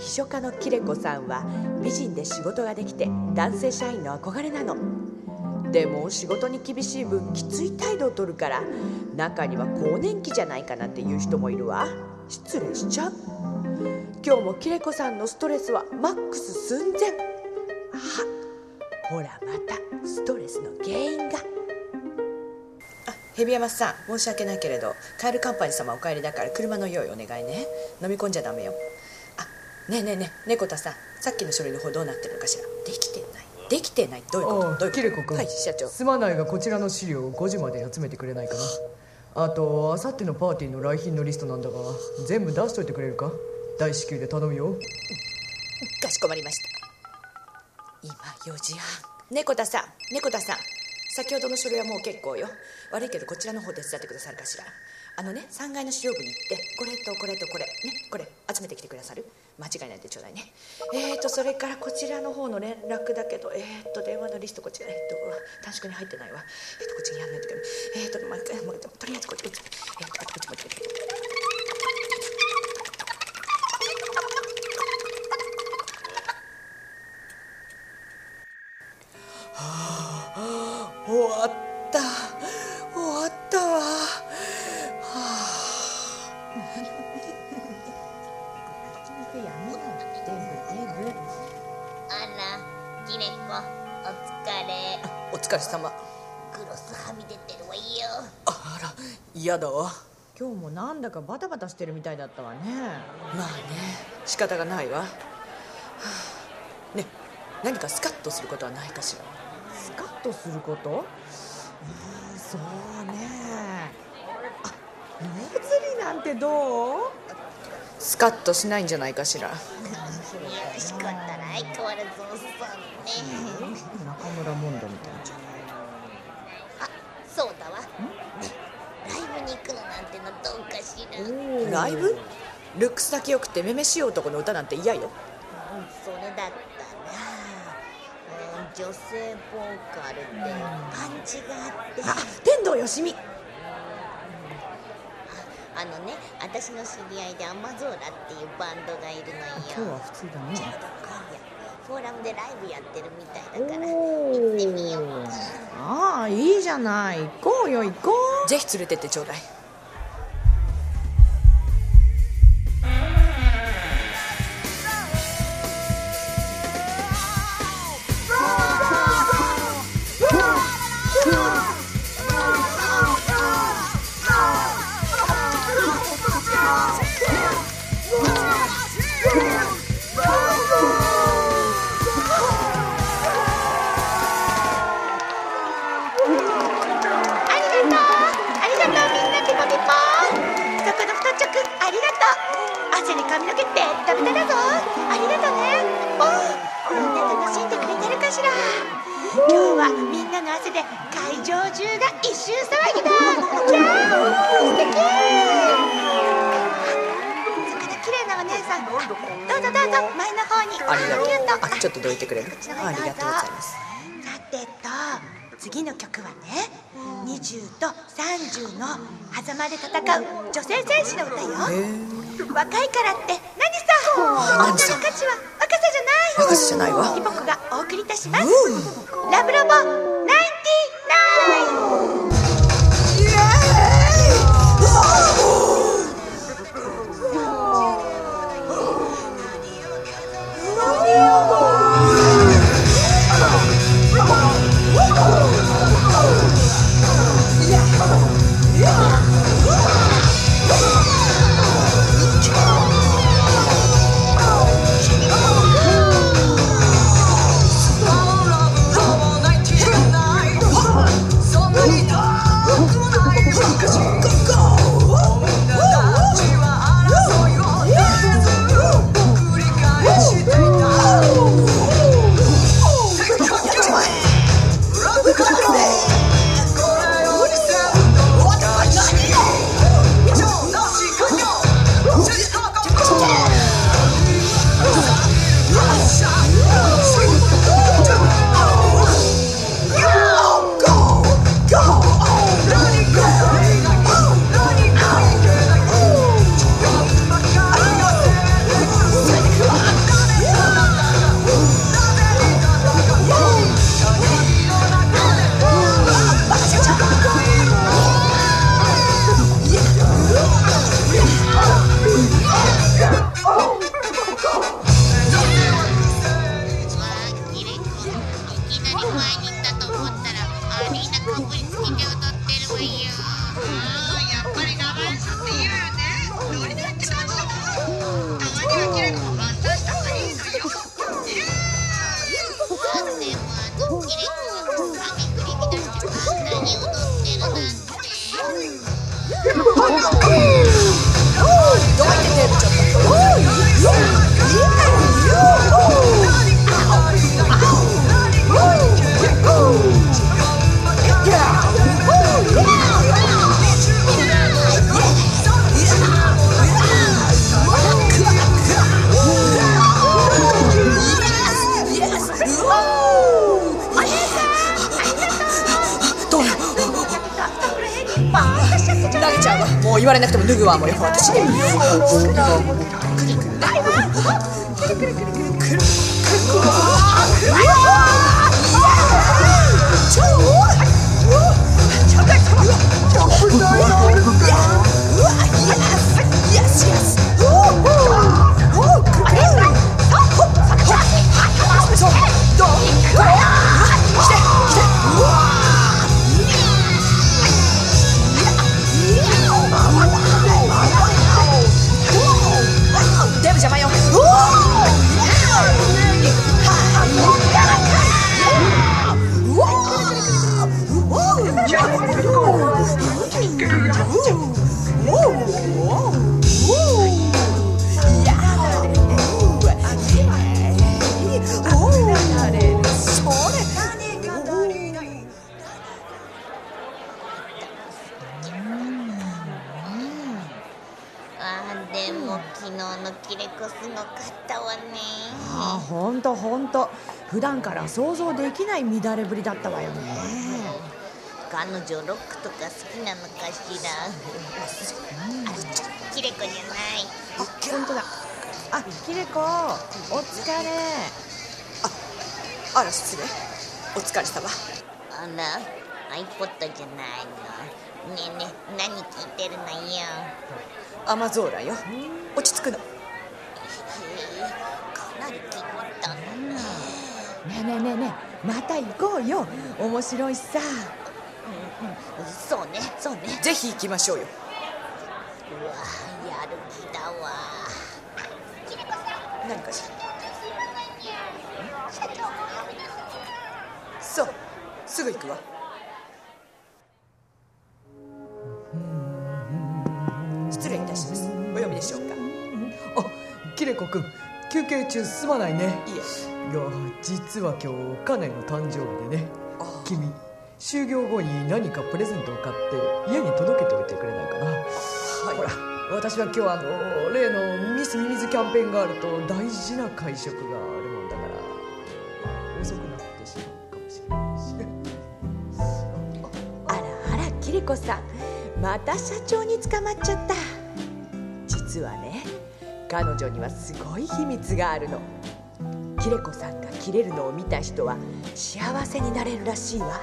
秘書課のキレコさんは美人で仕事ができて男性社員の憧れなの。でも仕事に厳しい分きつい態度を取るから中には更年期じゃないかなんて言う人もいるわ。失礼しちゃう。今日もキレコさんのストレスはマックス寸前。あほらまたストレスの原因が。あ蛇山さん申し訳ないけれどカエルカンパニー様お帰りだから車の用意お願いね。飲み込んじゃダメよ。ねえねえねえ猫田さんさっきの書類の方どうなってるのかしら？できてない。できてない。どういうこと？どういうキレコ君。はい社長。すまないがこちらの資料を5時まで集めてくれないかな。あとあさってのパーティーの来賓のリストなんだが全部出しといてくれるか？大至急で頼むよ。かしこまりました。今4時半。猫田さん猫田さん先ほどの書類はもう結構よ。悪いけどこちらの方手伝ってくださるかしら。あのね3階の資料部に行ってこれとこれとこれねこれ集めてきてくださる。間違いないでちょうだいね。えーとそれからこちらの方の連絡だけどえーと電話のリストこちらえーと短縮に入ってないわ。えーとこっちにやんないといけない。えーとまあもうとりあえずこっちこっち。あら、キレコ、お疲れ。お疲れ様。クロスはみ出てるわよ。あら嫌だ。わ今日もなんだかバタバタしてるみたいだったわね。まあね仕方がないわ、は あね何かスカッとすることはないかしら。スカッとすること？うんそうね。あ脳釣りなんてどう？スカッとしないんじゃないかしら。よろしかったら相変わらずおっさん。ね。中村モンドみたいじゃんあ、そうだわ。ね、ライブに行くのなんてのどうかしら。ライブ？ルックスだけよくてめめしい男の歌なんて嫌よ。それだったら、うん、女性ボーカルってパンチがあって。あ天童よしみあのね、私の知り合いでアマゾーラっていうバンドがいるのよ。今日は普通だね。ちょうど今夜フォーラムでライブやってるみたいだから行ってみようかああいいじゃない。行こうよ行こう。ぜひ連れてってちょうだい今日はみんなの汗で会場中が一周騒ぎだ。キャー綺麗なお姉さん。あどうぞどうぞ前の方に。ありがとう。ああちょっとどいてくれる？あありがとうございます。さてと次の曲はね20と30の狭間で戦う女性戦士の歌よ。若いからって何さ女の価値は若さじゃない若さじゃないわ。ヒポクがお送りいたします。ラブラボ。99「言われなくても脱ぐわもう私全部でも昨日のキレコすごかったわね。ああほんとほんと。普段から想像できない乱れぶりだったわよね。彼女ロックとか好きなのかしら？あちょキレコじゃない。ほんとだ。あきれこお疲れ。あら失礼。お疲れ様。あら iPod じゃないの。ねえねえ何聞いてるのよ？アマゾーラよ。落ち着くの。へえかなり気に入ったのねねえねえねえねえまた行こうよ。面白いさそうねそうね。ぜひ行きましょうよ。うわやる気だわ。何かしら？そう。すぐ行くわ。失礼いたします。お呼びでしょうか？あキレコくん。休憩中すまないね。いえ。いや実は今日カネの誕生日でね。君就業後に何かプレゼントを買って家に届けておいてくれないかな、ほら私は今日あの例のミスミミズキャンペーンがあると大事な会食があるもんだから遅くなってしまうかもしれないしあらあらきれこさん。また社長に捕まっちゃった。実はね彼女にはすごい秘密があるの。きれこさんが切れるのを見た人は幸せになれるらしいわ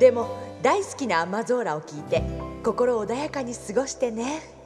でも大好きなアマゾーラを聞いて心穏やかに過ごしてね。